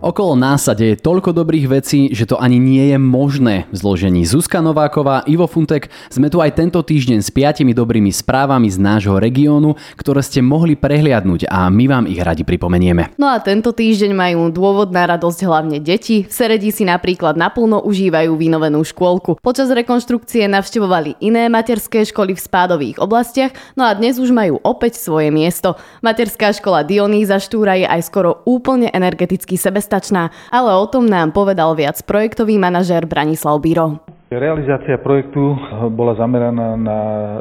Okolo nás sa deje toľko dobrých vecí, že to ani nie je možné. V zložení Zuzka Nováková, Ivo Funtek sme tu aj tento týždeň s piatimi dobrými správami z nášho regiónu, ktoré ste mohli prehliadnúť a my vám ich radi pripomenieme. No a tento týždeň majú dôvod na radosť hlavne deti. V Seredi si napríklad naplno užívajú vynovenú škôlku. Počas rekonštrukcie navštevovali iné materské školy v spádových oblastiach, no a dnes už majú opäť svoje miesto. Materská škola Dionýza Štúra je aj skoro úplne energeticky sebestačná prestačná, ale o tom nám povedal viac projektový manažér Branislav Biro. Realizácia projektu bola zameraná na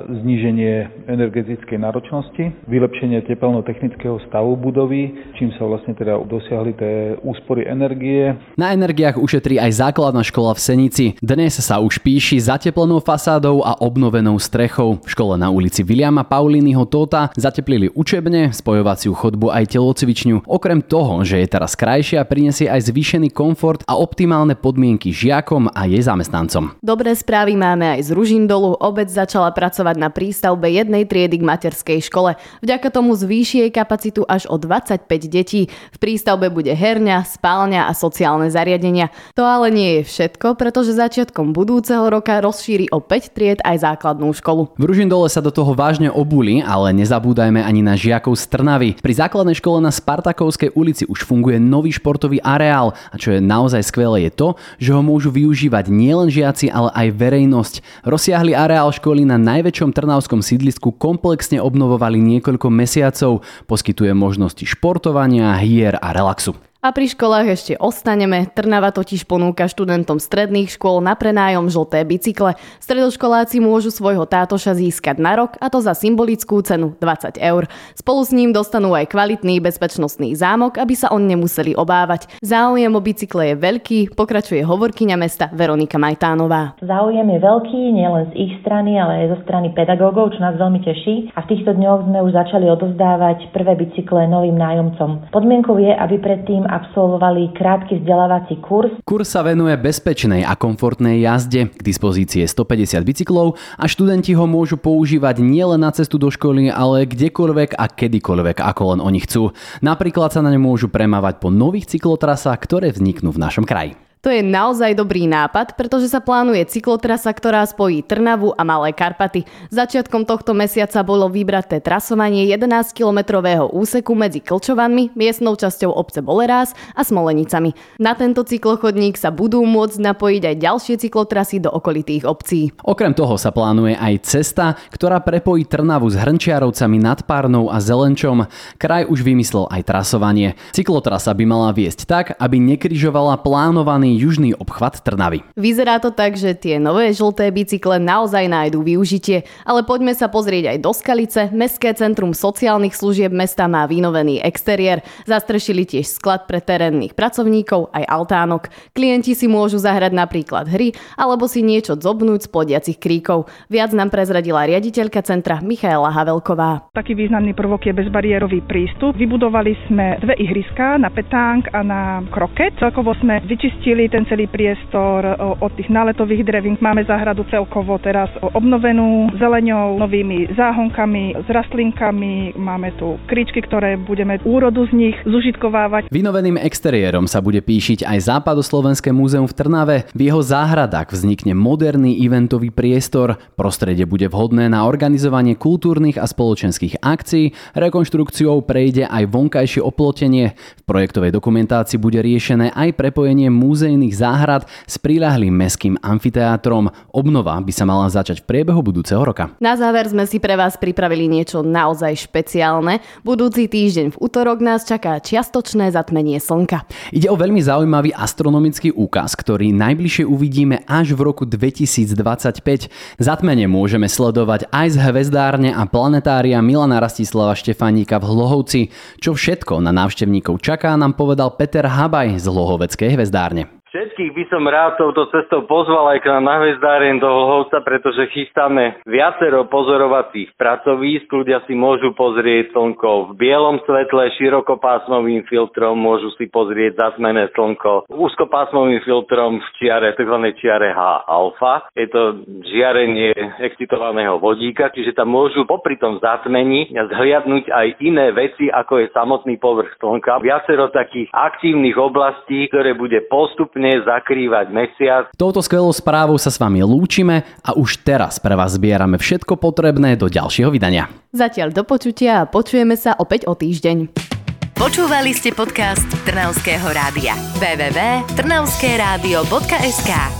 zníženie energetickej náročnosti, vylepšenie tepelno-technického stavu budovy, čím sa vlastne teda dosiahli tie úspory energie. Na energiách ušetrí aj základná škola v Senici. Dnes sa už píši zateplenou fasádou a obnovenou strechou. V škole na ulici Viliama Paulínyho Tóta zateplili učebne, spojovaciu chodbu aj telocvičňu. Okrem toho, že je teraz krajšia, prinesie aj zvýšený komfort a optimálne podmienky žiakom a jej zamestnancom. Dobré správy máme aj z Ružindolu. Obec začala pracovať na prístavbe jednej triedy k materskej škole. Vďaka tomu zvýši jej kapacitu až o 25 detí. V prístavbe bude herňa, spálňa a sociálne zariadenia. To ale nie je všetko, pretože začiatkom budúceho roka rozšíri o 5 tried aj základnú školu. V Ružindole sa do toho vážne obuli, ale nezabúdajme ani na žiakov z Trnavy. Pri základnej škole na Spartakovskej ulici už funguje nový športový areál a čo je naozaj skvelé je to, že ho môžu využívať nielen žiaci, ale aj verejnosť. Rozsiahli areál školy na najväčšom trnavskom sídlisku komplexne obnovovali niekoľko mesiacov. Poskytuje možnosti športovania, hier a relaxu. A pri školách ešte ostaneme. Trnava totiž ponúka študentom stredných škôl na prenájom žlté bicykle. Stredoškoláci môžu svojho tátoša získať na rok a to za symbolickú cenu 20 eur. Spolu s ním dostanú aj kvalitný bezpečnostný zámok, aby sa on nemuseli obávať. Záujem o bicykle je veľký, pokračuje hovorkyňa mesta Veronika Majtánová. Záujem je veľký nielen z ich strany, ale aj zo strany pedagógov, čo nás veľmi teší. A v týchto dňoch sme už začali odozdávať prvé bicykle novým nájomcom. Podmienkou je, aby predtým absolvovali krátky vzdelávací kurz. Kurs sa venuje bezpečnej a komfortnej jazde. K dispozícii je 150 bicyklov a študenti ho môžu používať nielen na cestu do školy, ale kdekoľvek a kedykoľvek, ako len oni chcú. Napríklad sa na ne môžu premávať po nových cyklotrasách, ktoré vzniknú v našom kraji. To je naozaj dobrý nápad, pretože sa plánuje cyklotrasa, ktorá spojí Trnavu a Malé Karpaty. Začiatkom tohto mesiaca bolo vybraté trasovanie 11-kilometrového úseku medzi Klčovanmi, miestnou časťou obce Bolerás a Smolenicami. Na tento cyklochodník sa budú môcť napojiť aj ďalšie cyklotrasy do okolitých obcí. Okrem toho sa plánuje aj cesta, ktorá prepojí Trnavu s Hrnčiarovcami nad Párnou a Zelenčom. Kraj už vymyslel aj trasovanie. Cyklotrasa by mala viesť tak, aby nekryžovala plánovaný južný obchvat Trnavy. Vyzerá to tak, že tie nové žlté bicykle naozaj nájdú využitie, ale poďme sa pozrieť aj do Skalice. Mestské centrum sociálnych služieb mesta má vynovený exteriér. Zastrešili tiež sklad pre terénnych pracovníkov aj altánok. Klienti si môžu zahrať napríklad hry alebo si niečo zobnúť z plodiacich kríkov. Viac nám prezradila riaditeľka centra Michaela Havelková. Taký významný prvok je bezbariérový prístup. Vybudovali sme dve ihriska na petánk a na kroket. Celkovo sme vyčistili celý ten celý priestor od tých náletových drevín. Máme záhradu celkovo teraz obnovenú zeleňou, novými záhonkami, s rastlinkami. Máme tu kričky, ktoré budeme úrodu z nich zužitkovávať. Vynoveným exteriérom sa bude píšiť aj Západoslovenské múzeum v Trnave. V jeho záhradách vznikne moderný eventový priestor. Prostredie bude vhodné na organizovanie kultúrnych a spoločenských akcií. Rekonštrukciou prejde aj vonkajšie oplotenie. V projektovej dokumentácii bude riešené aj prepojenie múzea muzejných záhrad s prilahlým meským amfiteátrom. Obnova by sa mala začať v priebehu budúceho roka. Na záver sme si pre vás pripravili niečo naozaj špeciálne. Budúci týždeň v útorok nás čaká čiastočné zatmenie slnka. Ide o veľmi zaujímavý astronomický úkaz, ktorý najbližšie uvidíme až v roku 2025. Zatmenie môžeme sledovať aj z hvezdárne a planetária Milana Rastislava Štefánika v Hlohovci. Čo všetko na návštevníkov čaká, nám povedal Peter Habaj z Hlohoveckej hvezdárne. Všetkých by som rád touto cestou pozval aj k nám na Hvezdáren do Lhovca, pretože chystáme viacero pozorovacích pracovísk. Ľudia si môžu pozrieť slnko v bielom svetle, širokopásmovým filtrom, môžu si pozrieť zasmené slnko úzkopásmovým filtrom v čiare, tzv. čiare H alfa. Je to žiarenie excitovaného vodíka, čiže tam môžu popri tom zatmení zhliadnúť aj iné veci, ako je samotný povrch slnka. Viacero takých aktívnych oblastí, ktoré bude postupne zakrývať mesiac. Touto skvelou správou sa s vami lúčime a už teraz pre vás zbierame všetko potrebné do ďalšieho vydania. Zatiaľ do počutia a počujeme sa opäť o týždeň. Počúvali ste podcast Trnavského rádia. www.trnavskeradio.sk